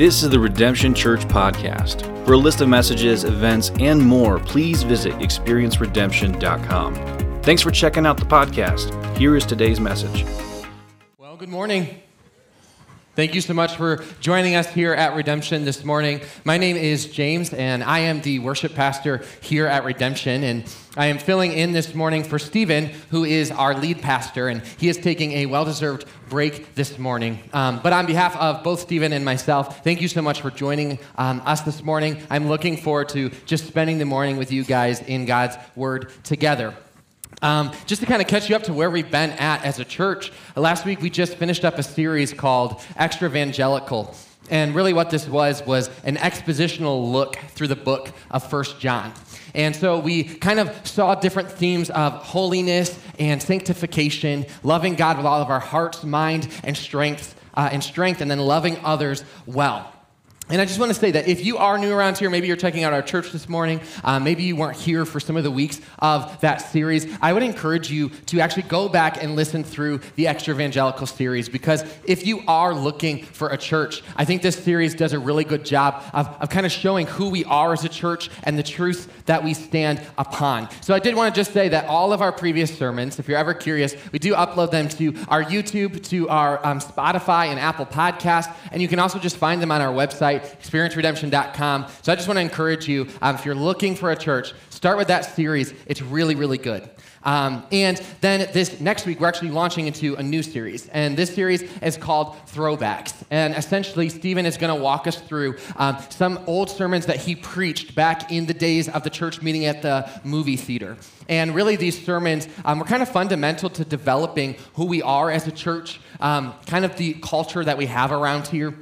This is the Redemption Church Podcast. For a list of messages, events, and more, please visit experienceredemption.com. Thanks for checking out the podcast. Here is today's message. Well, good morning. Thank you so much for joining us here at Redemption this morning. My name is James, and I am the worship pastor here at Redemption. And I am filling in this morning for Stephen, who is our lead pastor, and he is taking a well deserved break this morning. Um, but on behalf of both Stephen and myself, thank you so much for joining um, us this morning. I'm looking forward to just spending the morning with you guys in God's Word together. Um, just to kind of catch you up to where we've been at as a church, last week we just finished up a series called Extra Evangelical. And really, what this was was an expositional look through the book of First John. And so we kind of saw different themes of holiness and sanctification, loving God with all of our hearts, mind, and strength, uh, and strength, and then loving others well. And I just want to say that if you are new around here, maybe you're checking out our church this morning, uh, maybe you weren't here for some of the weeks of that series, I would encourage you to actually go back and listen through the Extra Evangelical series because if you are looking for a church, I think this series does a really good job of, of kind of showing who we are as a church and the truth that we stand upon. So I did want to just say that all of our previous sermons, if you're ever curious, we do upload them to our YouTube, to our um, Spotify and Apple podcast, and you can also just find them on our website experienceredemption.com. So I just want to encourage you, um, if you're looking for a church, start with that series. It's really, really good. Um, and then this next week, we're actually launching into a new series. And this series is called Throwbacks. And essentially, Stephen is going to walk us through um, some old sermons that he preached back in the days of the church meeting at the movie theater. And really, these sermons um, were kind of fundamental to developing who we are as a church, um, kind of the culture that we have around here.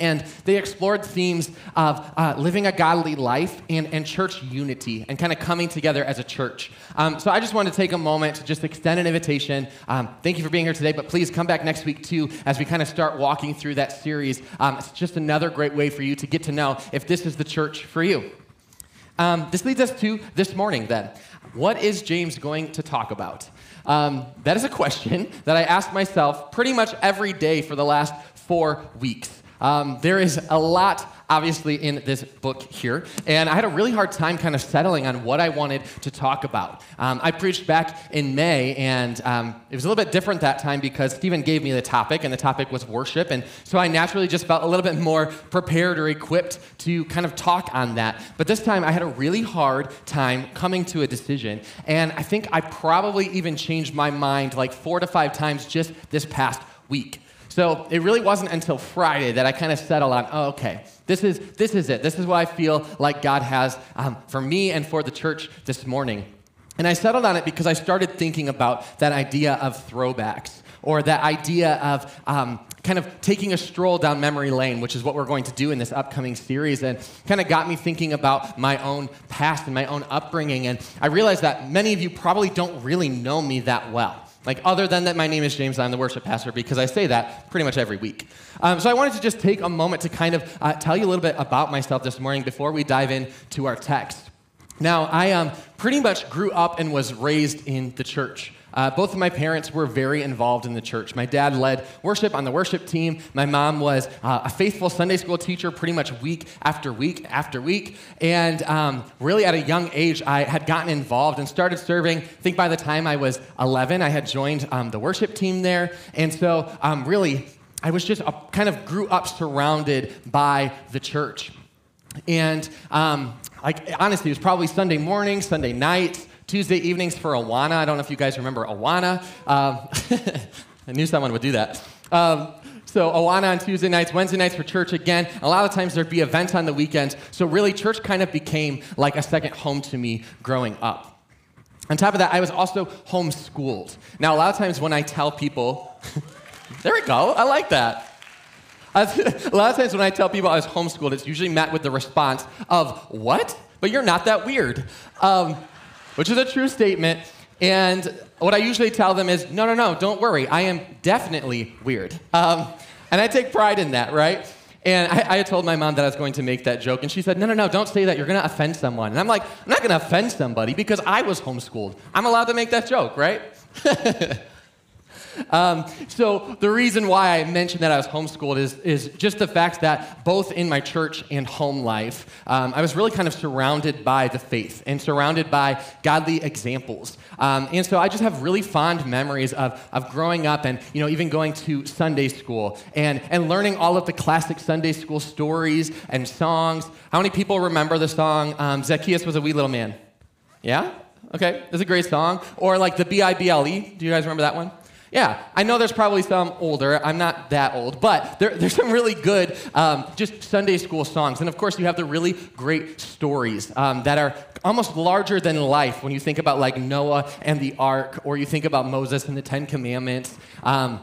And they explored themes of uh, living a godly life and, and church unity and kind of coming together as a church. Um, so I just wanted to take a moment to just extend an invitation. Um, thank you for being here today, but please come back next week too as we kind of start walking through that series. Um, it's just another great way for you to get to know if this is the church for you. Um, this leads us to this morning then. What is James going to talk about? Um, that is a question that I ask myself pretty much every day for the last four weeks. Um, there is a lot, obviously, in this book here, and I had a really hard time kind of settling on what I wanted to talk about. Um, I preached back in May, and um, it was a little bit different that time because Stephen gave me the topic, and the topic was worship, and so I naturally just felt a little bit more prepared or equipped to kind of talk on that. But this time, I had a really hard time coming to a decision, and I think I probably even changed my mind like four to five times just this past week. So it really wasn't until Friday that I kind of settled on, oh, okay, this is, this is it. This is what I feel like God has um, for me and for the church this morning. And I settled on it because I started thinking about that idea of throwbacks or that idea of um, kind of taking a stroll down memory lane, which is what we're going to do in this upcoming series, and kind of got me thinking about my own past and my own upbringing. And I realized that many of you probably don't really know me that well. Like, other than that, my name is James, I'm the worship pastor, because I say that pretty much every week. Um, so I wanted to just take a moment to kind of uh, tell you a little bit about myself this morning before we dive into our text. Now, I um, pretty much grew up and was raised in the church. Uh, both of my parents were very involved in the church. My dad led worship on the worship team. My mom was uh, a faithful Sunday school teacher pretty much week after week after week. And um, really, at a young age, I had gotten involved and started serving. I think by the time I was 11, I had joined um, the worship team there. And so, um, really, I was just a, kind of grew up surrounded by the church. And um, like honestly, it was probably Sunday morning, Sunday night, Tuesday evenings for Awana. I don't know if you guys remember Awana. Um, I knew someone would do that. Um, so Awana on Tuesday nights, Wednesday nights for church again. A lot of times there'd be events on the weekends. So really, church kind of became like a second home to me growing up. On top of that, I was also homeschooled. Now, a lot of times when I tell people, there we go, I like that. a lot of times when I tell people I was homeschooled, it's usually met with the response of, what? But you're not that weird. Um, which is a true statement. And what I usually tell them is, no, no, no, don't worry. I am definitely weird. Um, and I take pride in that, right? And I, I, told my mom that I was going to make that joke, and she said, No, no, no, don't say that. You're going to offend someone. And I'm like, I'm not going to offend somebody because I was homeschooled. I'm allowed to make that joke, right? Um, so the reason why I mentioned that I was homeschooled is, is just the fact that both in my church and home life, um, I was really kind of surrounded by the faith and surrounded by godly examples. Um, and so I just have really fond memories of, of growing up and, you know, even going to Sunday school and, and learning all of the classic Sunday school stories and songs. How many people remember the song um, Zacchaeus was a wee little man? Yeah? Okay, that's a great song. Or like the B I B L E. Do you guys remember that one? Yeah, I know there's probably some older. I'm not that old, but there, there's some really good um, just Sunday school songs. And of course, you have the really great stories um, that are almost larger than life when you think about like Noah and the ark, or you think about Moses and the Ten Commandments. Um,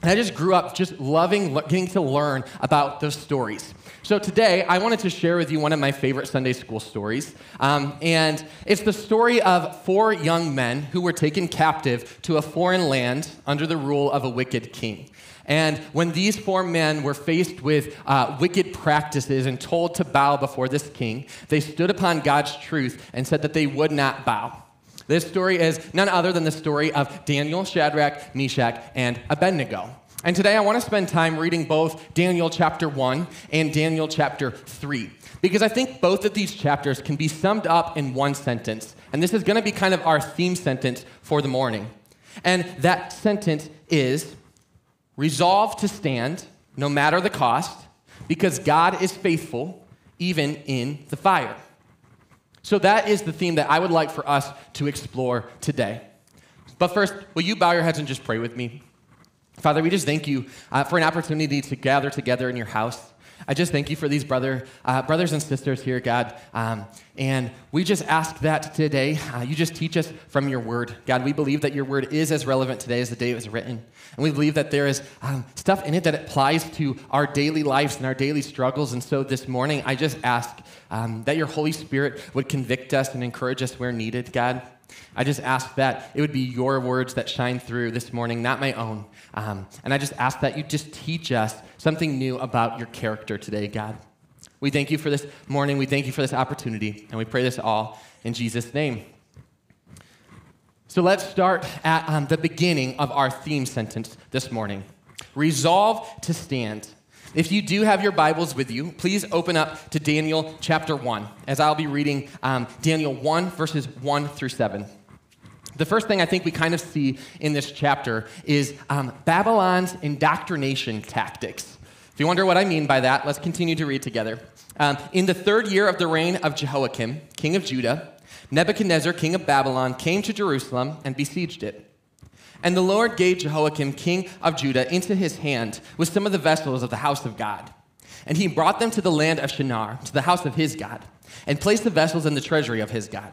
and I just grew up just loving getting to learn about those stories. So today, I wanted to share with you one of my favorite Sunday school stories. Um, and it's the story of four young men who were taken captive to a foreign land under the rule of a wicked king. And when these four men were faced with uh, wicked practices and told to bow before this king, they stood upon God's truth and said that they would not bow. This story is none other than the story of Daniel, Shadrach, Meshach, and Abednego. And today I want to spend time reading both Daniel chapter 1 and Daniel chapter 3. Because I think both of these chapters can be summed up in one sentence. And this is going to be kind of our theme sentence for the morning. And that sentence is resolve to stand no matter the cost, because God is faithful even in the fire. So that is the theme that I would like for us to explore today. But first, will you bow your heads and just pray with me? Father, we just thank you uh, for an opportunity to gather together in your house. I just thank you for these brother, uh, brothers and sisters here, God. Um, and we just ask that today uh, you just teach us from your word. God, we believe that your word is as relevant today as the day it was written. And we believe that there is um, stuff in it that applies to our daily lives and our daily struggles. And so this morning, I just ask um, that your Holy Spirit would convict us and encourage us where needed, God. I just ask that it would be your words that shine through this morning, not my own. Um, and I just ask that you just teach us something new about your character today, God. We thank you for this morning. We thank you for this opportunity. And we pray this all in Jesus' name. So let's start at um, the beginning of our theme sentence this morning Resolve to stand. If you do have your Bibles with you, please open up to Daniel chapter 1, as I'll be reading um, Daniel 1, verses 1 through 7. The first thing I think we kind of see in this chapter is um, Babylon's indoctrination tactics. If you wonder what I mean by that, let's continue to read together. Um, in the third year of the reign of Jehoiakim, king of Judah, Nebuchadnezzar, king of Babylon, came to Jerusalem and besieged it. And the Lord gave Jehoiakim, king of Judah, into his hand with some of the vessels of the house of God. And he brought them to the land of Shinar, to the house of his God, and placed the vessels in the treasury of his God.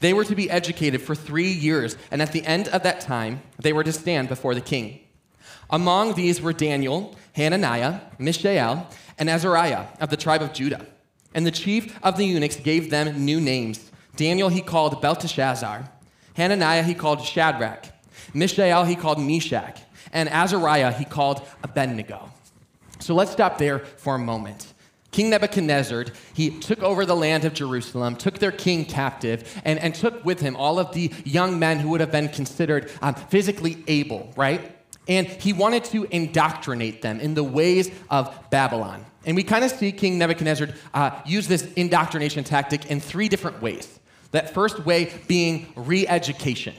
They were to be educated for three years, and at the end of that time, they were to stand before the king. Among these were Daniel, Hananiah, Mishael, and Azariah of the tribe of Judah. And the chief of the eunuchs gave them new names. Daniel he called Belteshazzar, Hananiah he called Shadrach, Mishael he called Meshach, and Azariah he called Abednego. So let's stop there for a moment. King Nebuchadnezzar, he took over the land of Jerusalem, took their king captive, and, and took with him all of the young men who would have been considered um, physically able, right? And he wanted to indoctrinate them in the ways of Babylon. And we kind of see King Nebuchadnezzar uh, use this indoctrination tactic in three different ways. That first way being re education.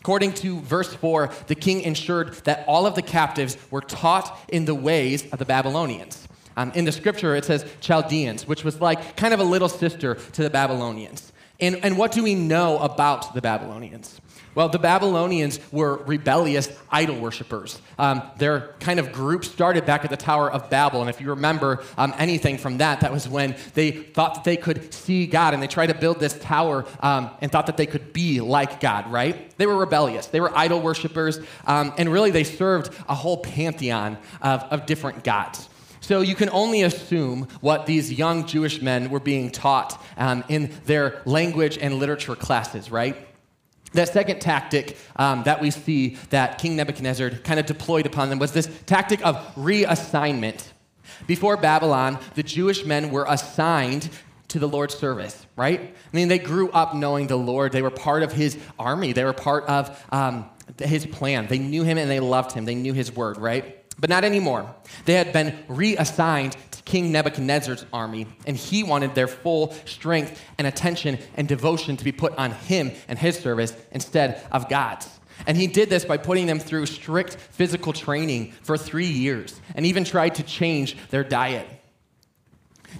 According to verse 4, the king ensured that all of the captives were taught in the ways of the Babylonians. Um, in the scripture, it says Chaldeans, which was like kind of a little sister to the Babylonians. And, and what do we know about the Babylonians? Well, the Babylonians were rebellious idol worshippers. Um, their kind of group started back at the Tower of Babel. And if you remember um, anything from that, that was when they thought that they could see God and they tried to build this tower um, and thought that they could be like God, right? They were rebellious. They were idol worshippers. Um, and really, they served a whole pantheon of, of different gods. So you can only assume what these young Jewish men were being taught um, in their language and literature classes, right? That second tactic um, that we see that King Nebuchadnezzar kind of deployed upon them was this tactic of reassignment. Before Babylon, the Jewish men were assigned to the Lord's service, right? I mean, they grew up knowing the Lord. They were part of his army, they were part of um, his plan. They knew him and they loved him, they knew his word, right? But not anymore. They had been reassigned to King Nebuchadnezzar's army, and he wanted their full strength and attention and devotion to be put on him and his service instead of God's. And he did this by putting them through strict physical training for three years and even tried to change their diet.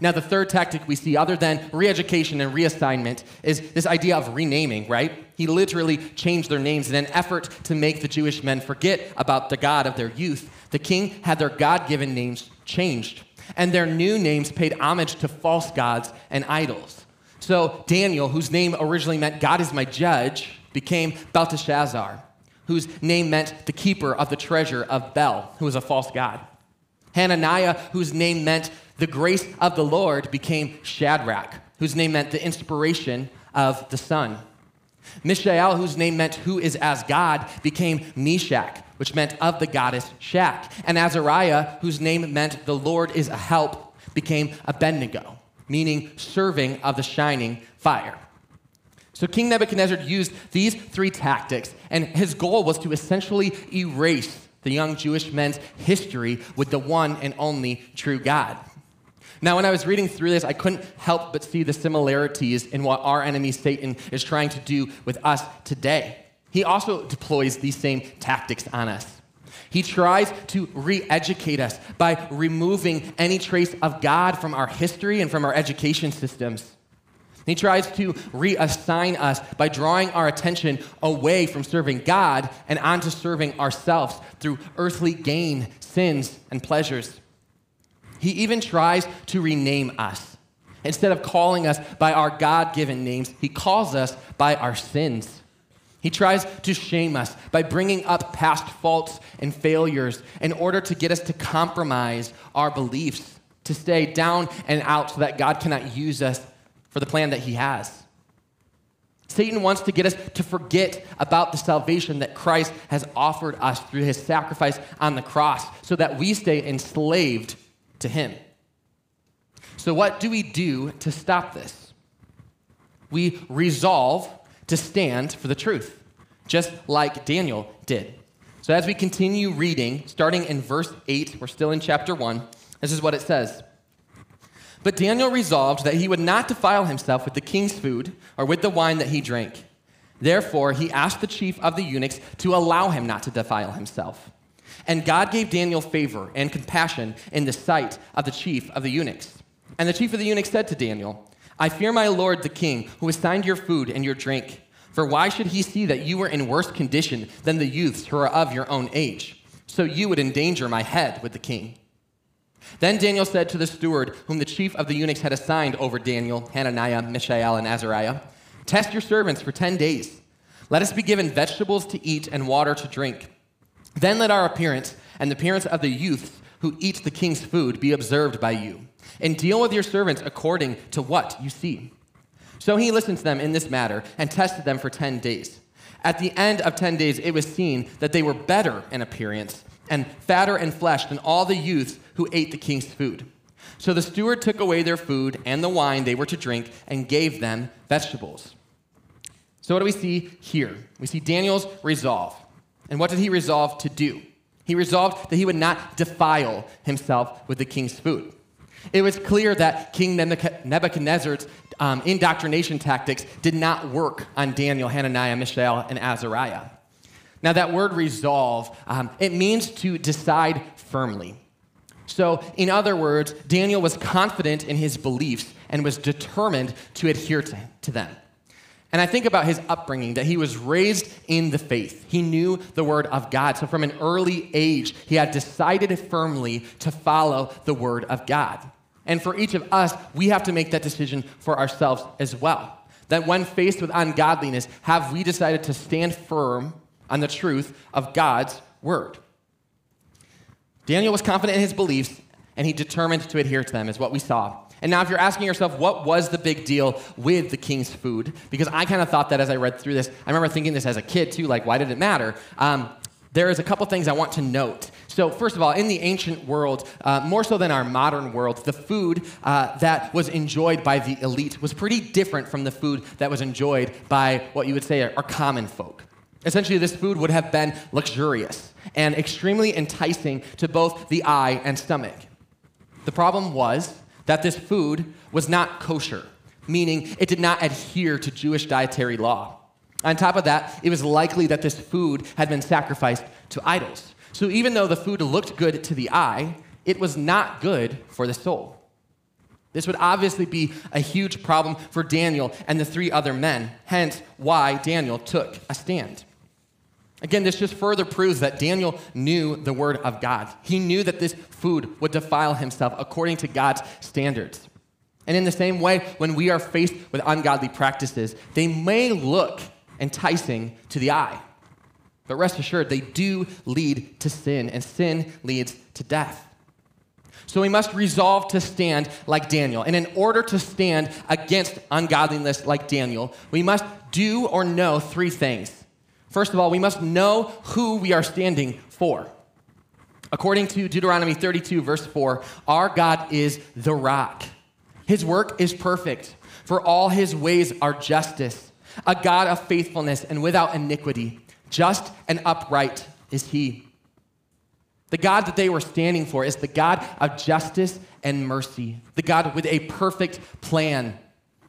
Now, the third tactic we see, other than re education and reassignment, is this idea of renaming, right? He literally changed their names in an effort to make the Jewish men forget about the God of their youth. The king had their God given names changed, and their new names paid homage to false gods and idols. So, Daniel, whose name originally meant God is my judge, became Belteshazzar, whose name meant the keeper of the treasure of Bel, who was a false god. Hananiah, whose name meant the grace of the Lord, became Shadrach, whose name meant the inspiration of the sun. Mishael, whose name meant who is as God, became Meshach, which meant of the goddess Shak. And Azariah, whose name meant the Lord is a help, became Abednego, meaning serving of the shining fire. So King Nebuchadnezzar used these three tactics, and his goal was to essentially erase the young Jewish men's history with the one and only true God. Now, when I was reading through this, I couldn't help but see the similarities in what our enemy Satan is trying to do with us today. He also deploys these same tactics on us. He tries to re educate us by removing any trace of God from our history and from our education systems. He tries to reassign us by drawing our attention away from serving God and onto serving ourselves through earthly gain, sins, and pleasures. He even tries to rename us. Instead of calling us by our God given names, he calls us by our sins. He tries to shame us by bringing up past faults and failures in order to get us to compromise our beliefs, to stay down and out so that God cannot use us for the plan that he has. Satan wants to get us to forget about the salvation that Christ has offered us through his sacrifice on the cross so that we stay enslaved to him. So, what do we do to stop this? We resolve to stand for the truth, just like Daniel did. So, as we continue reading, starting in verse 8, we're still in chapter 1, this is what it says. But Daniel resolved that he would not defile himself with the king's food or with the wine that he drank. Therefore, he asked the chief of the eunuchs to allow him not to defile himself. And God gave Daniel favor and compassion in the sight of the chief of the eunuchs. And the chief of the eunuchs said to Daniel, I fear my lord the king, who assigned your food and your drink. For why should he see that you were in worse condition than the youths who are of your own age? So you would endanger my head with the king. Then Daniel said to the steward, whom the chief of the eunuchs had assigned over Daniel, Hananiah, Mishael, and Azariah, Test your servants for 10 days. Let us be given vegetables to eat and water to drink. Then let our appearance and the appearance of the youths who eat the king's food be observed by you, and deal with your servants according to what you see. So he listened to them in this matter and tested them for 10 days. At the end of 10 days, it was seen that they were better in appearance and fatter in flesh than all the youths who ate the king's food. So the steward took away their food and the wine they were to drink and gave them vegetables. So, what do we see here? We see Daniel's resolve. And what did he resolve to do? He resolved that he would not defile himself with the king's food. It was clear that King Nebuchadnezzar's um, indoctrination tactics did not work on Daniel, Hananiah, Mishael, and Azariah. Now, that word resolve, um, it means to decide firmly. So, in other words, Daniel was confident in his beliefs and was determined to adhere to, to them. And I think about his upbringing, that he was raised in the faith. He knew the word of God. So, from an early age, he had decided firmly to follow the word of God. And for each of us, we have to make that decision for ourselves as well. That when faced with ungodliness, have we decided to stand firm on the truth of God's word. Daniel was confident in his beliefs, and he determined to adhere to them, is what we saw. And now, if you're asking yourself, what was the big deal with the king's food? Because I kind of thought that as I read through this. I remember thinking this as a kid, too, like, why did it matter? Um, there is a couple things I want to note. So, first of all, in the ancient world, uh, more so than our modern world, the food uh, that was enjoyed by the elite was pretty different from the food that was enjoyed by what you would say are, are common folk. Essentially, this food would have been luxurious and extremely enticing to both the eye and stomach. The problem was that this food was not kosher, meaning it did not adhere to Jewish dietary law. On top of that, it was likely that this food had been sacrificed to idols. So even though the food looked good to the eye, it was not good for the soul. This would obviously be a huge problem for Daniel and the three other men, hence why Daniel took a stand. Again, this just further proves that Daniel knew the word of God. He knew that this food would defile himself according to God's standards. And in the same way, when we are faced with ungodly practices, they may look enticing to the eye. But rest assured, they do lead to sin, and sin leads to death. So we must resolve to stand like Daniel. And in order to stand against ungodliness like Daniel, we must do or know three things. First of all, we must know who we are standing for. According to Deuteronomy 32, verse 4, our God is the rock. His work is perfect, for all his ways are justice, a God of faithfulness and without iniquity. Just and upright is he. The God that they were standing for is the God of justice and mercy, the God with a perfect plan.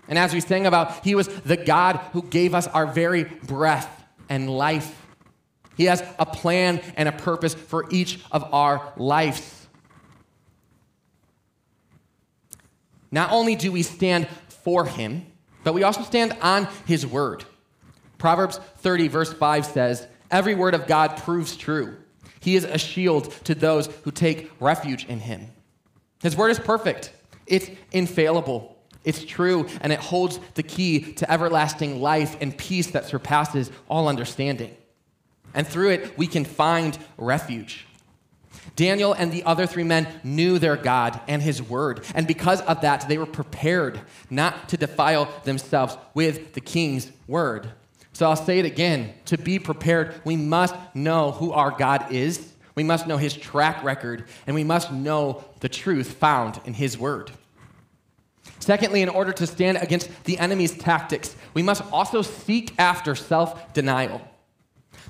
And as we sang about, he was the God who gave us our very breath and life. He has a plan and a purpose for each of our lives. Not only do we stand for him, but we also stand on his word. Proverbs 30, verse 5 says, Every word of God proves true. He is a shield to those who take refuge in him. His word is perfect, it's infallible. It's true, and it holds the key to everlasting life and peace that surpasses all understanding. And through it, we can find refuge. Daniel and the other three men knew their God and his word, and because of that, they were prepared not to defile themselves with the king's word. So I'll say it again to be prepared, we must know who our God is, we must know his track record, and we must know the truth found in his word. Secondly, in order to stand against the enemy's tactics, we must also seek after self denial.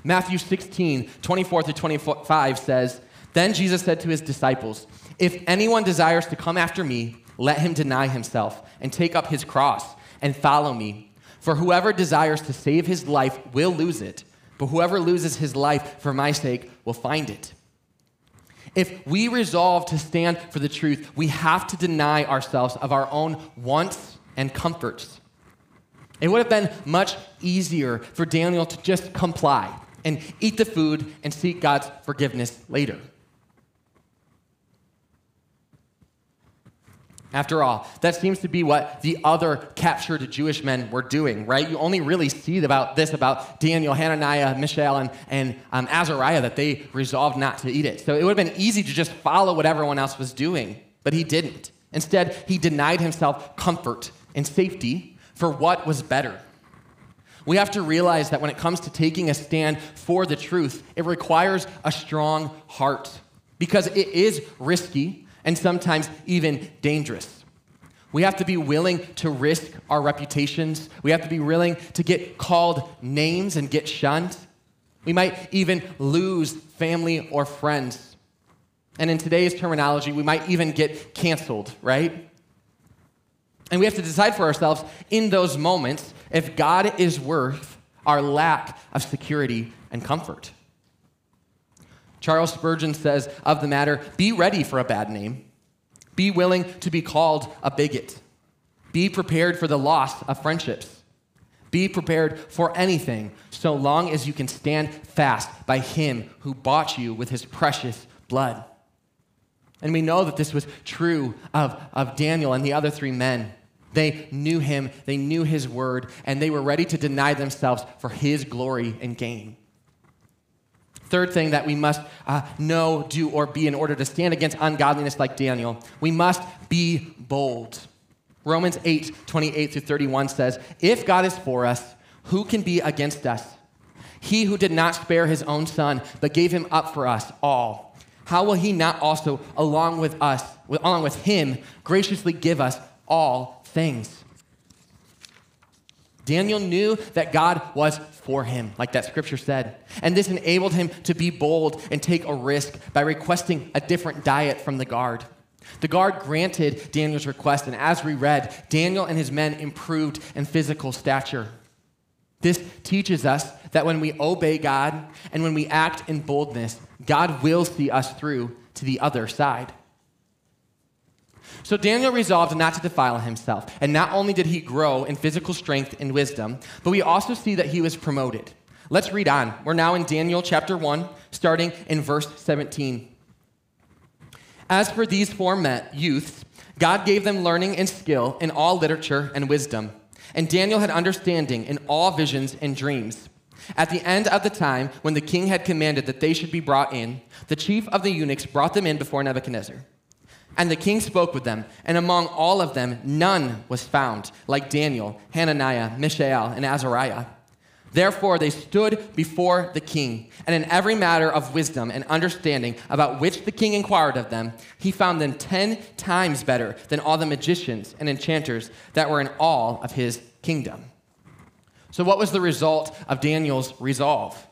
Matthew 16, 24 through 25 says, Then Jesus said to his disciples, If anyone desires to come after me, let him deny himself and take up his cross and follow me. For whoever desires to save his life will lose it, but whoever loses his life for my sake will find it. If we resolve to stand for the truth, we have to deny ourselves of our own wants and comforts. It would have been much easier for Daniel to just comply and eat the food and seek God's forgiveness later. After all, that seems to be what the other captured Jewish men were doing, right? You only really see about this about Daniel, Hananiah, Mishael, and, and um, Azariah that they resolved not to eat it. So it would have been easy to just follow what everyone else was doing, but he didn't. Instead, he denied himself comfort and safety for what was better. We have to realize that when it comes to taking a stand for the truth, it requires a strong heart because it is risky and sometimes even dangerous. We have to be willing to risk our reputations. We have to be willing to get called names and get shunned. We might even lose family or friends. And in today's terminology, we might even get canceled, right? And we have to decide for ourselves in those moments if God is worth our lack of security and comfort. Charles Spurgeon says of the matter be ready for a bad name, be willing to be called a bigot, be prepared for the loss of friendships, be prepared for anything so long as you can stand fast by Him who bought you with His precious blood. And we know that this was true of, of Daniel and the other three men. They knew him, they knew his word, and they were ready to deny themselves for his glory and gain. Third thing that we must uh, know, do, or be in order to stand against ungodliness like Daniel, we must be bold. Romans 8, 28 through 31 says, If God is for us, who can be against us? He who did not spare his own son, but gave him up for us all, how will he not also, along with us, along with him, graciously give us all things? Daniel knew that God was for him, like that scripture said. And this enabled him to be bold and take a risk by requesting a different diet from the guard. The guard granted Daniel's request, and as we read, Daniel and his men improved in physical stature. This teaches us that when we obey God and when we act in boldness, God will see us through to the other side. So Daniel resolved not to defile himself, and not only did he grow in physical strength and wisdom, but we also see that he was promoted. Let's read on. We're now in Daniel chapter 1, starting in verse 17. As for these four men, youths, God gave them learning and skill in all literature and wisdom. And Daniel had understanding in all visions and dreams. At the end of the time, when the king had commanded that they should be brought in, the chief of the eunuchs brought them in before Nebuchadnezzar. And the king spoke with them, and among all of them, none was found like Daniel, Hananiah, Mishael, and Azariah. Therefore, they stood before the king, and in every matter of wisdom and understanding about which the king inquired of them, he found them ten times better than all the magicians and enchanters that were in all of his kingdom. So, what was the result of Daniel's resolve?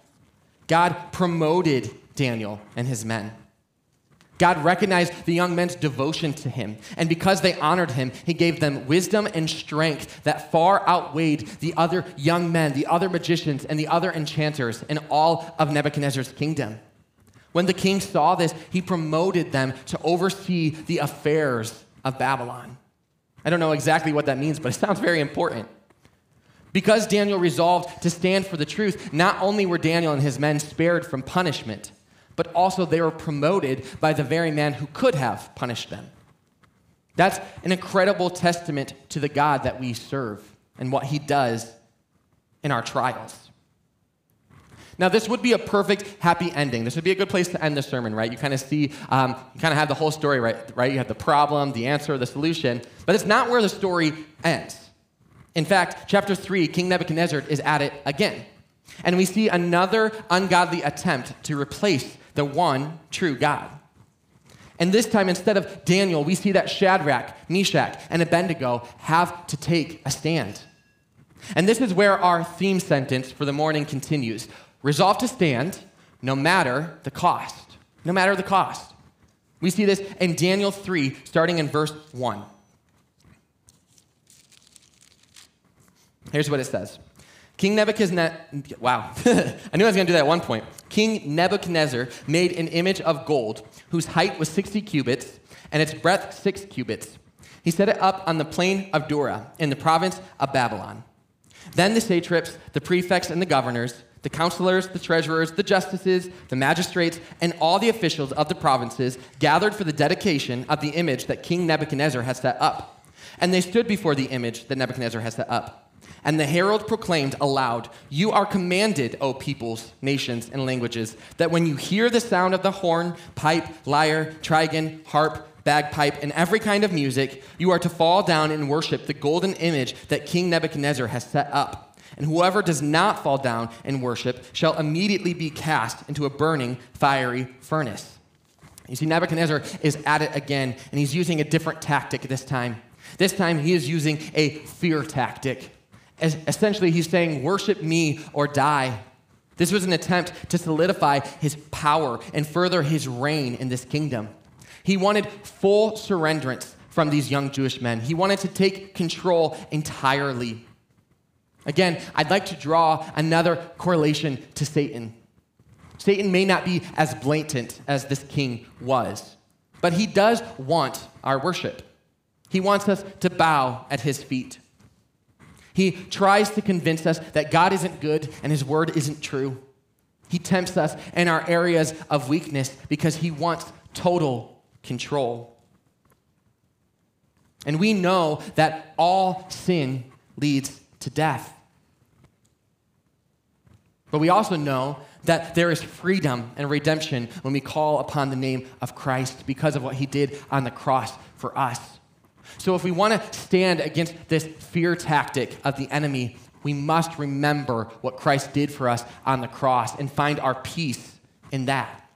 God promoted Daniel and his men. God recognized the young men's devotion to him, and because they honored him, he gave them wisdom and strength that far outweighed the other young men, the other magicians, and the other enchanters in all of Nebuchadnezzar's kingdom. When the king saw this, he promoted them to oversee the affairs of Babylon. I don't know exactly what that means, but it sounds very important. Because Daniel resolved to stand for the truth, not only were Daniel and his men spared from punishment, but also they were promoted by the very man who could have punished them. That's an incredible testament to the God that we serve and what he does in our trials. Now, this would be a perfect happy ending. This would be a good place to end the sermon, right? You kind of see, um, you kind of have the whole story, right? right? You have the problem, the answer, the solution, but it's not where the story ends. In fact, chapter 3, King Nebuchadnezzar is at it again. And we see another ungodly attempt to replace the one true God. And this time, instead of Daniel, we see that Shadrach, Meshach, and Abednego have to take a stand. And this is where our theme sentence for the morning continues Resolve to stand no matter the cost. No matter the cost. We see this in Daniel 3, starting in verse 1. Here's what it says King Nebuchadnezzar, wow, I knew I was going to do that at one point. King Nebuchadnezzar made an image of gold whose height was 60 cubits and its breadth 6 cubits. He set it up on the plain of Dura in the province of Babylon. Then the satraps, the prefects, and the governors, the counselors, the treasurers, the justices, the magistrates, and all the officials of the provinces gathered for the dedication of the image that King Nebuchadnezzar had set up. And they stood before the image that Nebuchadnezzar had set up. And the herald proclaimed aloud, You are commanded, O peoples, nations, and languages, that when you hear the sound of the horn, pipe, lyre, trigon, harp, bagpipe, and every kind of music, you are to fall down and worship the golden image that King Nebuchadnezzar has set up. And whoever does not fall down and worship shall immediately be cast into a burning, fiery furnace. You see, Nebuchadnezzar is at it again, and he's using a different tactic this time. This time, he is using a fear tactic. Essentially, he's saying, Worship me or die. This was an attempt to solidify his power and further his reign in this kingdom. He wanted full surrenderance from these young Jewish men, he wanted to take control entirely. Again, I'd like to draw another correlation to Satan. Satan may not be as blatant as this king was, but he does want our worship. He wants us to bow at his feet. He tries to convince us that God isn't good and his word isn't true. He tempts us in our areas of weakness because he wants total control. And we know that all sin leads to death. But we also know that there is freedom and redemption when we call upon the name of Christ because of what he did on the cross for us. So, if we want to stand against this fear tactic of the enemy, we must remember what Christ did for us on the cross and find our peace in that.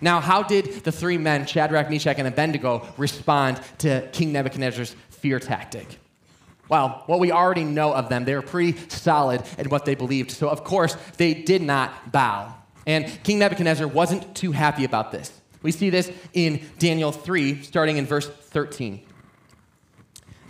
Now, how did the three men, Shadrach, Meshach, and Abednego, respond to King Nebuchadnezzar's fear tactic? Well, what we already know of them, they were pretty solid in what they believed. So, of course, they did not bow. And King Nebuchadnezzar wasn't too happy about this. We see this in Daniel 3, starting in verse 13.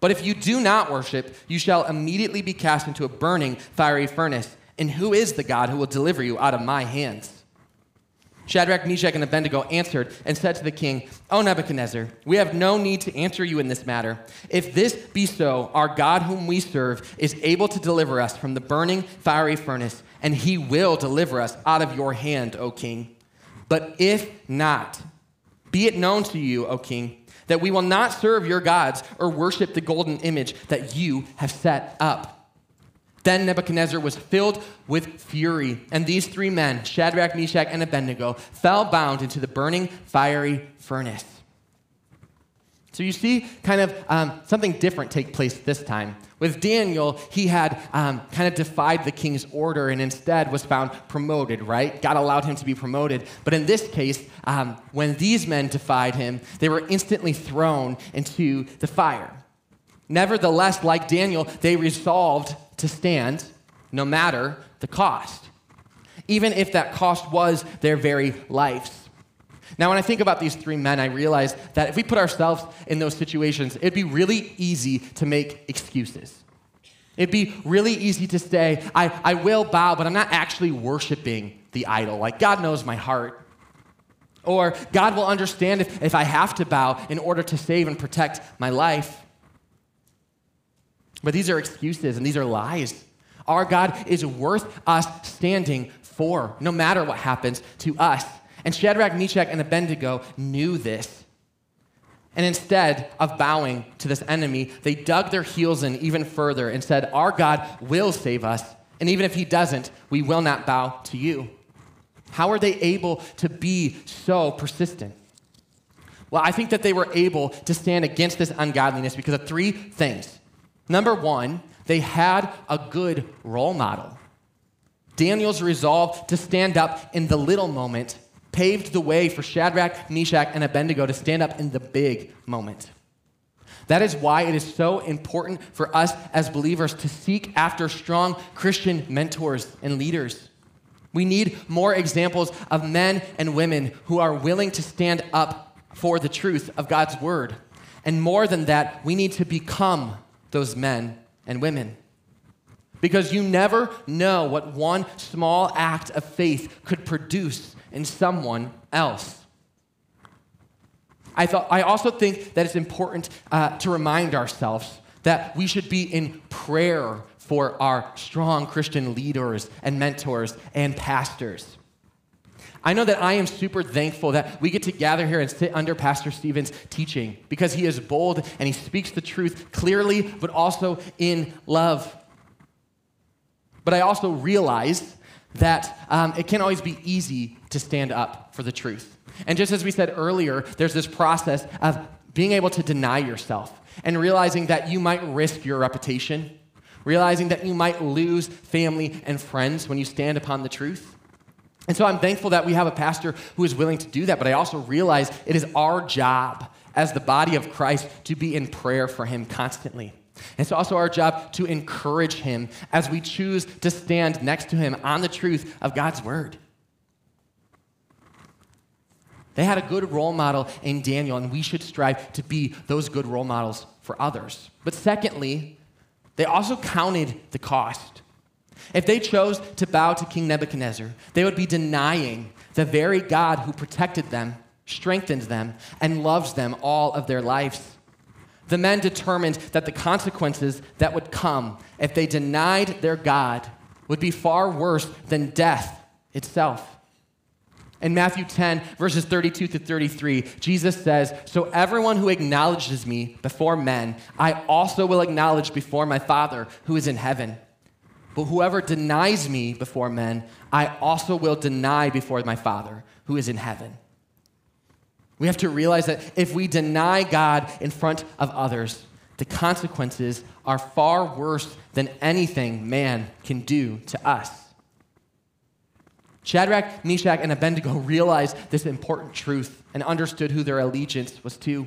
But if you do not worship, you shall immediately be cast into a burning, fiery furnace. And who is the God who will deliver you out of my hands? Shadrach, Meshach, and Abednego answered and said to the king, O Nebuchadnezzar, we have no need to answer you in this matter. If this be so, our God whom we serve is able to deliver us from the burning fiery furnace, and he will deliver us out of your hand, O king. But if not, be it known to you, O king, that we will not serve your gods or worship the golden image that you have set up. Then Nebuchadnezzar was filled with fury, and these three men, Shadrach, Meshach, and Abednego, fell bound into the burning fiery furnace. So you see kind of um, something different take place this time. With Daniel, he had um, kind of defied the king's order and instead was found promoted, right? God allowed him to be promoted. But in this case, um, when these men defied him, they were instantly thrown into the fire. Nevertheless, like Daniel, they resolved to stand no matter the cost, even if that cost was their very lives. Now, when I think about these three men, I realize that if we put ourselves in those situations, it'd be really easy to make excuses. It'd be really easy to say, I, I will bow, but I'm not actually worshiping the idol. Like, God knows my heart. Or God will understand if, if I have to bow in order to save and protect my life. But these are excuses and these are lies. Our God is worth us standing for, no matter what happens to us. And Shadrach, Meshach, and Abednego knew this. And instead of bowing to this enemy, they dug their heels in even further and said, Our God will save us. And even if he doesn't, we will not bow to you. How are they able to be so persistent? Well, I think that they were able to stand against this ungodliness because of three things. Number one, they had a good role model. Daniel's resolve to stand up in the little moment paved the way for Shadrach, Meshach, and Abednego to stand up in the big moment. That is why it is so important for us as believers to seek after strong Christian mentors and leaders. We need more examples of men and women who are willing to stand up for the truth of God's word. And more than that, we need to become those men and women. Because you never know what one small act of faith could produce in someone else. I, thought, I also think that it's important uh, to remind ourselves that we should be in prayer for our strong Christian leaders and mentors and pastors. I know that I am super thankful that we get to gather here and sit under Pastor Stephen's teaching because he is bold and he speaks the truth clearly, but also in love. But I also realize that um, it can't always be easy to stand up for the truth. And just as we said earlier, there's this process of being able to deny yourself and realizing that you might risk your reputation, realizing that you might lose family and friends when you stand upon the truth. And so I'm thankful that we have a pastor who is willing to do that, but I also realize it is our job as the body of Christ to be in prayer for him constantly. It's also our job to encourage him as we choose to stand next to him on the truth of God's word. They had a good role model in Daniel, and we should strive to be those good role models for others. But secondly, they also counted the cost. If they chose to bow to King Nebuchadnezzar, they would be denying the very God who protected them, strengthened them, and loves them all of their lives. The men determined that the consequences that would come if they denied their God would be far worse than death itself. In Matthew 10, verses 32 to 33, Jesus says, So everyone who acknowledges me before men, I also will acknowledge before my Father who is in heaven. But whoever denies me before men, I also will deny before my Father who is in heaven. We have to realize that if we deny God in front of others, the consequences are far worse than anything man can do to us. Shadrach, Meshach, and Abednego realized this important truth and understood who their allegiance was to.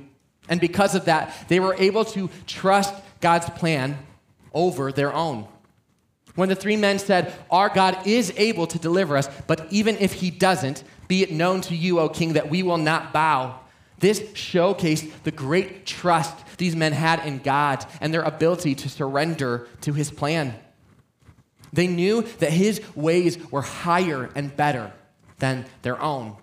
And because of that, they were able to trust God's plan over their own. When the three men said, Our God is able to deliver us, but even if he doesn't, be it known to you, O king, that we will not bow. This showcased the great trust these men had in God and their ability to surrender to his plan. They knew that his ways were higher and better than their own.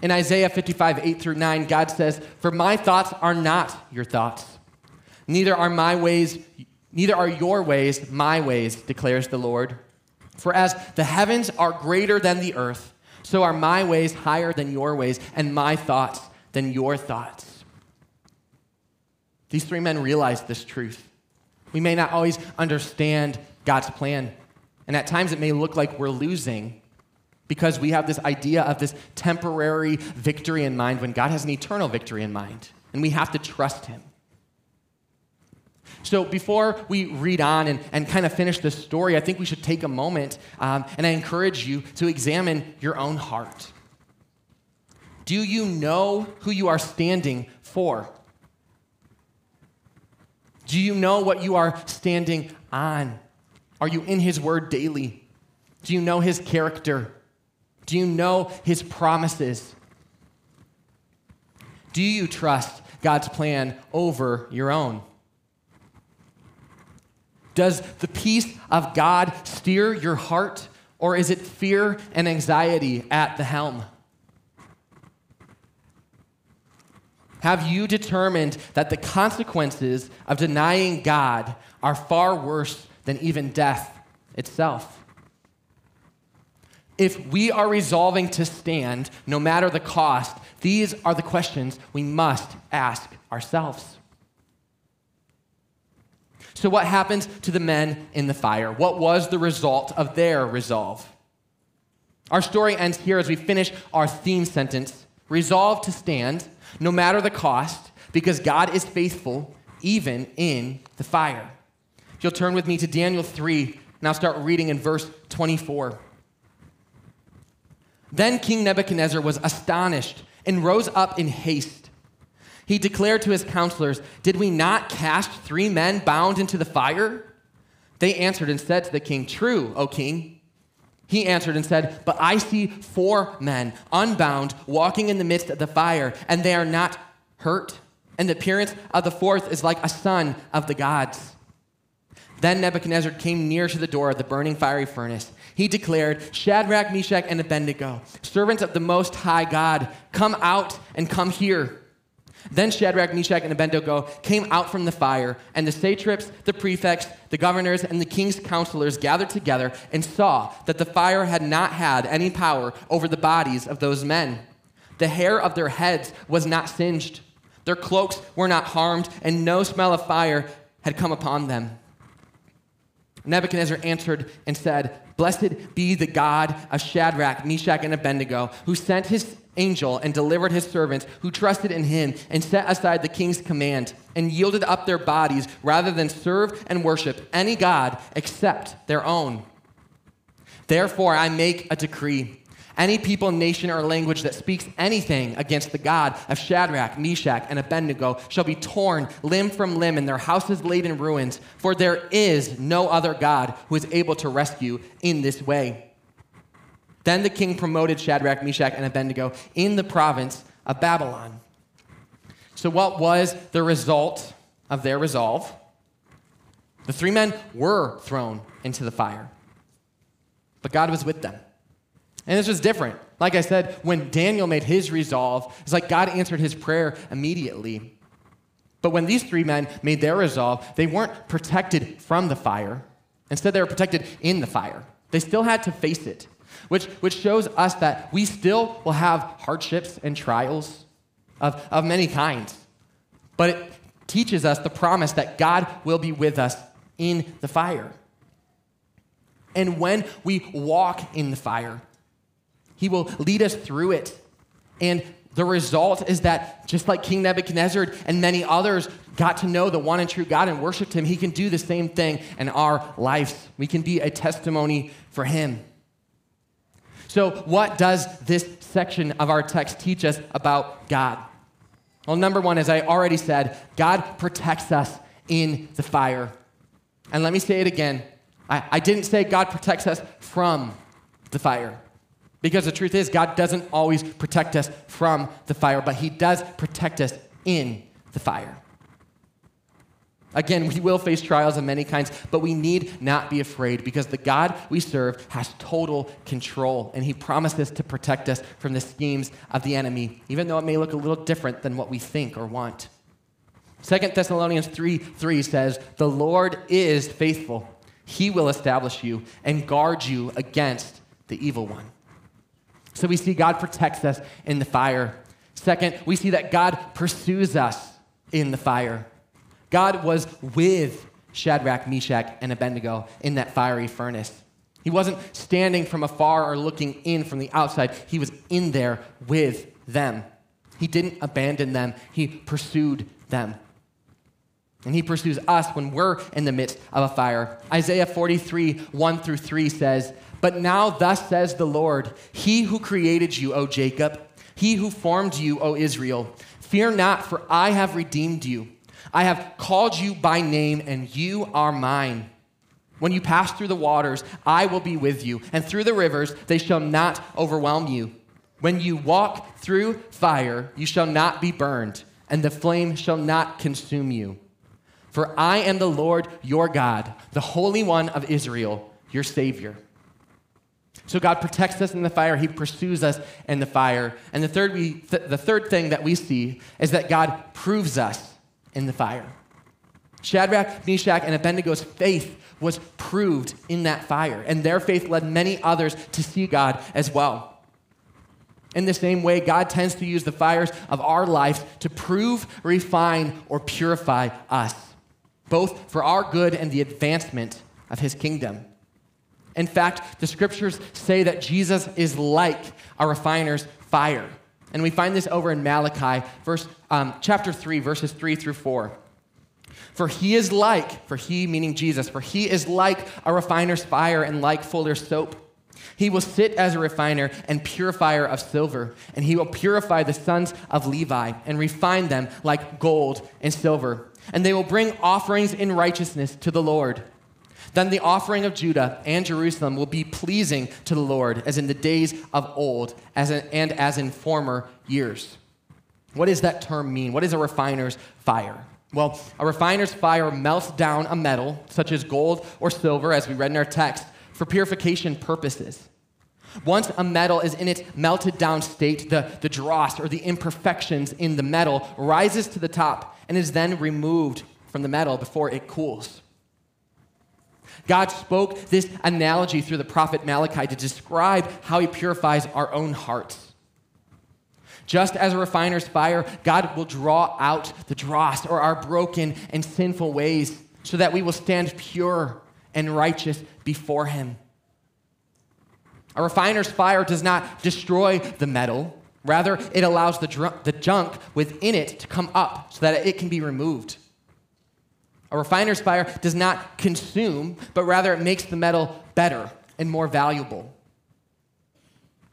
In Isaiah 55, 8 through 9, God says, For my thoughts are not your thoughts, neither are my ways, neither are your ways my ways, declares the Lord. For as the heavens are greater than the earth, so are my ways higher than your ways, and my thoughts than your thoughts. These three men realized this truth. We may not always understand God's plan. And at times it may look like we're losing because we have this idea of this temporary victory in mind when God has an eternal victory in mind. And we have to trust Him. So, before we read on and, and kind of finish this story, I think we should take a moment um, and I encourage you to examine your own heart. Do you know who you are standing for? Do you know what you are standing on? Are you in His Word daily? Do you know His character? Do you know His promises? Do you trust God's plan over your own? Does the peace of God steer your heart, or is it fear and anxiety at the helm? Have you determined that the consequences of denying God are far worse than even death itself. If we are resolving to stand, no matter the cost, these are the questions we must ask ourselves. So, what happens to the men in the fire? What was the result of their resolve? Our story ends here as we finish our theme sentence resolve to stand, no matter the cost, because God is faithful even in the fire. If you'll turn with me to Daniel 3, and I'll start reading in verse 24. Then King Nebuchadnezzar was astonished and rose up in haste. He declared to his counselors, Did we not cast three men bound into the fire? They answered and said to the king, True, O king. He answered and said, But I see four men unbound walking in the midst of the fire, and they are not hurt. And the appearance of the fourth is like a son of the gods. Then Nebuchadnezzar came near to the door of the burning fiery furnace. He declared, Shadrach, Meshach, and Abednego, servants of the Most High God, come out and come here. Then Shadrach, Meshach, and Abednego came out from the fire, and the satraps, the prefects, the governors, and the king's counselors gathered together and saw that the fire had not had any power over the bodies of those men. The hair of their heads was not singed, their cloaks were not harmed, and no smell of fire had come upon them. Nebuchadnezzar answered and said, Blessed be the God of Shadrach, Meshach, and Abednego, who sent his angel and delivered his servants who trusted in him and set aside the king's command and yielded up their bodies rather than serve and worship any God except their own. Therefore, I make a decree any people, nation, or language that speaks anything against the God of Shadrach, Meshach, and Abednego shall be torn limb from limb and their houses laid in ruins, for there is no other God who is able to rescue in this way. Then the king promoted Shadrach, Meshach, and Abednego in the province of Babylon. So, what was the result of their resolve? The three men were thrown into the fire. but God was with them. And this was different. Like I said, when Daniel made his resolve, it's like God answered his prayer immediately. But when these three men made their resolve, they weren't protected from the fire. Instead, they were protected in the fire. They still had to face it, which, which shows us that we still will have hardships and trials of, of many kinds. But it teaches us the promise that God will be with us in the fire. And when we walk in the fire, He will lead us through it. And the result is that just like King Nebuchadnezzar and many others got to know the one and true God and worshiped Him, He can do the same thing in our lives. We can be a testimony for Him. So, what does this section of our text teach us about God? Well, number one, as I already said, God protects us in the fire. And let me say it again I, I didn't say God protects us from the fire. Because the truth is, God doesn't always protect us from the fire, but He does protect us in the fire. Again, we will face trials of many kinds, but we need not be afraid because the God we serve has total control, and He promises to protect us from the schemes of the enemy, even though it may look a little different than what we think or want. 2 Thessalonians 3 3 says, The Lord is faithful. He will establish you and guard you against the evil one. So we see God protects us in the fire. Second, we see that God pursues us in the fire. God was with Shadrach, Meshach, and Abednego in that fiery furnace. He wasn't standing from afar or looking in from the outside, he was in there with them. He didn't abandon them, he pursued them. And he pursues us when we're in the midst of a fire. Isaiah 43, 1 through 3 says, But now thus says the Lord, He who created you, O Jacob, He who formed you, O Israel, fear not, for I have redeemed you. I have called you by name, and you are mine. When you pass through the waters, I will be with you, and through the rivers, they shall not overwhelm you. When you walk through fire, you shall not be burned, and the flame shall not consume you. For I am the Lord your God, the Holy One of Israel, your Savior. So God protects us in the fire, He pursues us in the fire. And the third, we, th- the third thing that we see is that God proves us in the fire. Shadrach, Meshach, and Abednego's faith was proved in that fire, and their faith led many others to see God as well. In the same way, God tends to use the fires of our lives to prove, refine, or purify us, both for our good and the advancement of his kingdom. In fact, the scriptures say that Jesus is like a refiner's fire. And we find this over in Malachi, verse, um, chapter 3, verses 3 through 4. For he is like, for he meaning Jesus, for he is like a refiner's fire and like fuller's soap. He will sit as a refiner and purifier of silver, and he will purify the sons of Levi and refine them like gold and silver. And they will bring offerings in righteousness to the Lord. Then the offering of Judah and Jerusalem will be pleasing to the Lord, as in the days of old as in, and as in former years. What does that term mean? What is a refiner's fire? Well, a refiner's fire melts down a metal, such as gold or silver, as we read in our text, for purification purposes. Once a metal is in its melted down state, the, the dross or the imperfections in the metal rises to the top and is then removed from the metal before it cools. God spoke this analogy through the prophet Malachi to describe how he purifies our own hearts. Just as a refiner's fire, God will draw out the dross or our broken and sinful ways so that we will stand pure and righteous before him. A refiner's fire does not destroy the metal. Rather, it allows the, dr- the junk within it to come up so that it can be removed. A refiner's fire does not consume, but rather it makes the metal better and more valuable.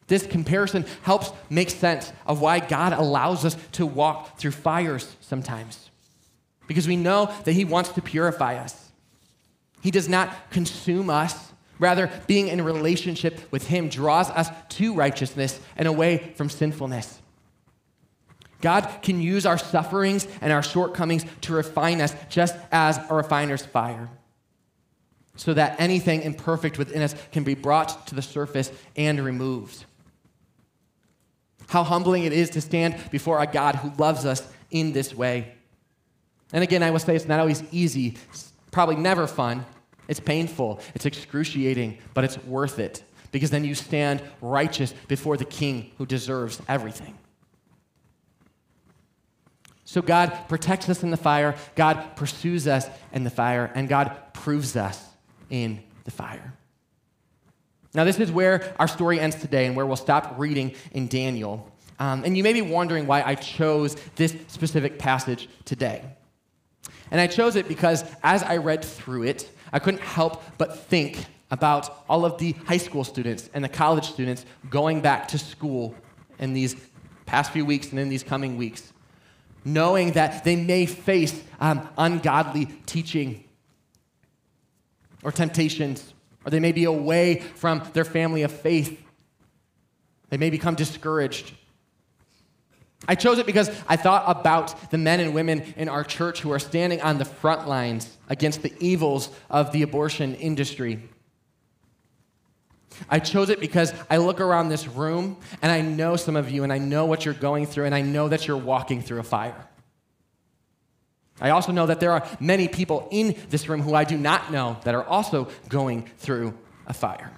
This comparison helps make sense of why God allows us to walk through fires sometimes. Because we know that He wants to purify us. He does not consume us. Rather, being in relationship with Him draws us to righteousness and away from sinfulness. God can use our sufferings and our shortcomings to refine us just as a refiner's fire. so that anything imperfect within us can be brought to the surface and removed. How humbling it is to stand before a God who loves us in this way. And again, I will say it's not always easy, it's probably never fun. It's painful, it's excruciating, but it's worth it because then you stand righteous before the King who deserves everything. So God protects us in the fire, God pursues us in the fire, and God proves us in the fire. Now, this is where our story ends today and where we'll stop reading in Daniel. Um, and you may be wondering why I chose this specific passage today. And I chose it because as I read through it, I couldn't help but think about all of the high school students and the college students going back to school in these past few weeks and in these coming weeks, knowing that they may face um, ungodly teaching or temptations, or they may be away from their family of faith. They may become discouraged. I chose it because I thought about the men and women in our church who are standing on the front lines against the evils of the abortion industry. I chose it because I look around this room and I know some of you and I know what you're going through and I know that you're walking through a fire. I also know that there are many people in this room who I do not know that are also going through a fire.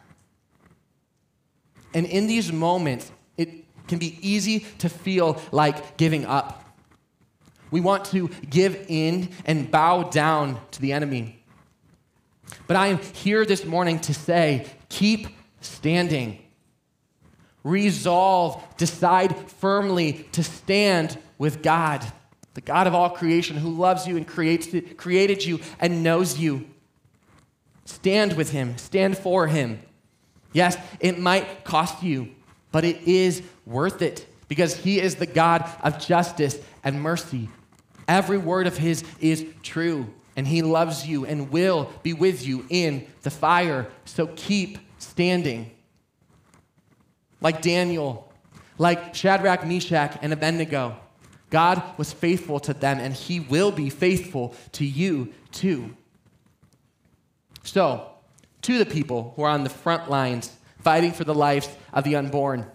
And in these moments, it can be easy to feel like giving up. We want to give in and bow down to the enemy. But I am here this morning to say keep standing. Resolve, decide firmly to stand with God the God of all creation who loves you and creates, created you and knows you. Stand with him, stand for him. Yes, it might cost you, but it is worth it because he is the God of justice and mercy. Every word of his is true, and he loves you and will be with you in the fire. So keep standing. Like Daniel, like Shadrach, Meshach, and Abednego. God was faithful to them, and He will be faithful to you too. So, to the people who are on the front lines fighting for the lives of the unborn,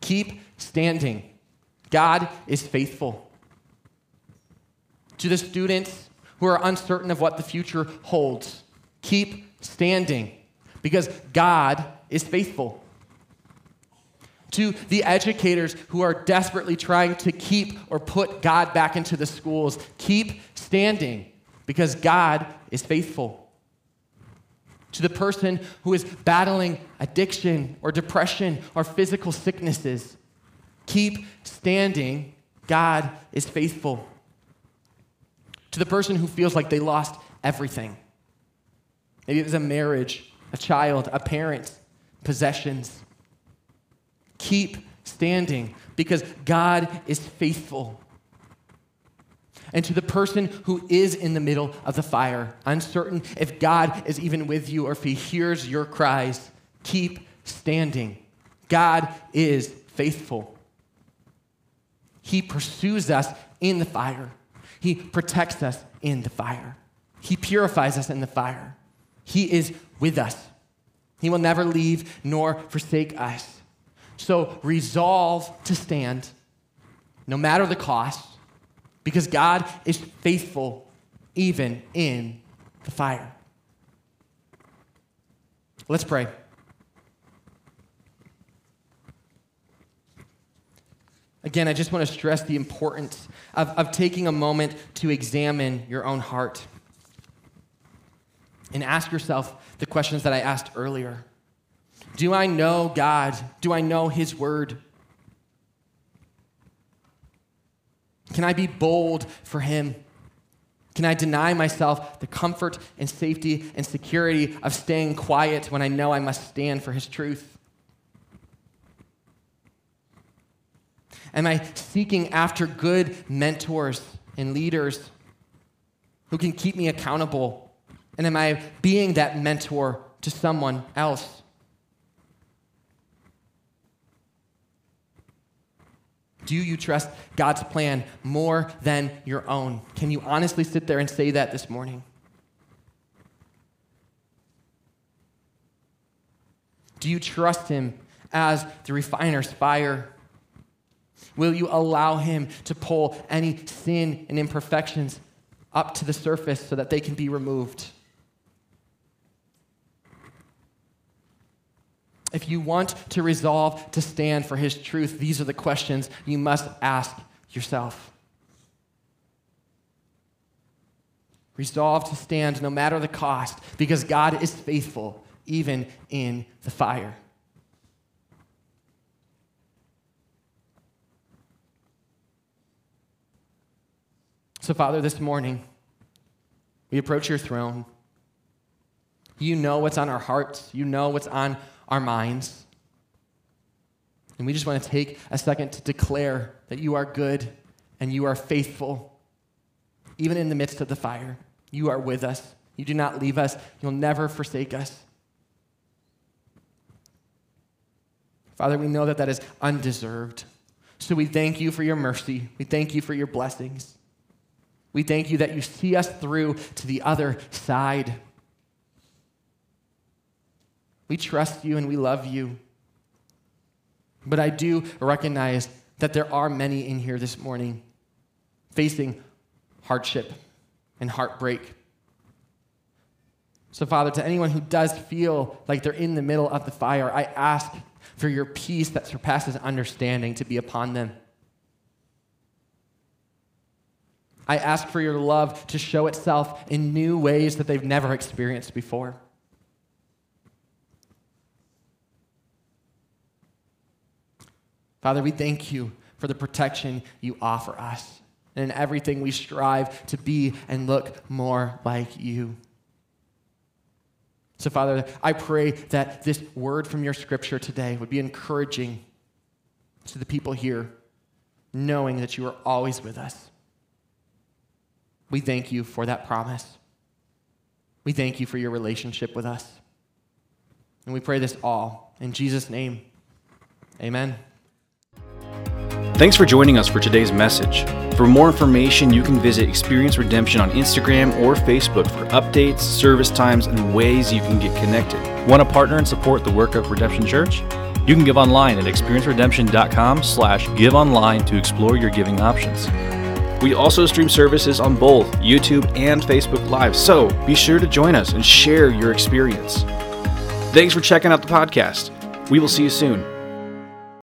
keep standing. God is faithful. To the students who are uncertain of what the future holds, keep standing because God is faithful to the educators who are desperately trying to keep or put God back into the schools. Keep standing because God is faithful. To the person who is battling addiction or depression or physical sicknesses, keep standing. God is faithful. To the person who feels like they lost everything. Maybe it was a marriage, a child, a parent, possessions Keep standing because God is faithful. And to the person who is in the middle of the fire, uncertain if God is even with you or if he hears your cries, keep standing. God is faithful. He pursues us in the fire, He protects us in the fire, He purifies us in the fire. He is with us. He will never leave nor forsake us. So resolve to stand no matter the cost because God is faithful even in the fire. Let's pray. Again, I just want to stress the importance of, of taking a moment to examine your own heart and ask yourself the questions that I asked earlier. Do I know God? Do I know His Word? Can I be bold for Him? Can I deny myself the comfort and safety and security of staying quiet when I know I must stand for His truth? Am I seeking after good mentors and leaders who can keep me accountable? And am I being that mentor to someone else? Do you trust God's plan more than your own? Can you honestly sit there and say that this morning? Do you trust him as the refiner's fire? Will you allow him to pull any sin and imperfections up to the surface so that they can be removed? If you want to resolve to stand for his truth, these are the questions you must ask yourself. Resolve to stand no matter the cost because God is faithful even in the fire. So, Father, this morning, we approach your throne. You know what's on our hearts, you know what's on our minds. And we just want to take a second to declare that you are good and you are faithful, even in the midst of the fire. You are with us. You do not leave us. You'll never forsake us. Father, we know that that is undeserved. So we thank you for your mercy. We thank you for your blessings. We thank you that you see us through to the other side. We trust you and we love you. But I do recognize that there are many in here this morning facing hardship and heartbreak. So, Father, to anyone who does feel like they're in the middle of the fire, I ask for your peace that surpasses understanding to be upon them. I ask for your love to show itself in new ways that they've never experienced before. Father, we thank you for the protection you offer us. And in everything, we strive to be and look more like you. So, Father, I pray that this word from your scripture today would be encouraging to the people here, knowing that you are always with us. We thank you for that promise. We thank you for your relationship with us. And we pray this all in Jesus' name. Amen. Thanks for joining us for today's message. For more information, you can visit Experience Redemption on Instagram or Facebook for updates, service times, and ways you can get connected. Want to partner and support the work of Redemption Church? You can give online at experienceredemption.com slash to explore your giving options. We also stream services on both YouTube and Facebook Live, so be sure to join us and share your experience. Thanks for checking out the podcast. We will see you soon.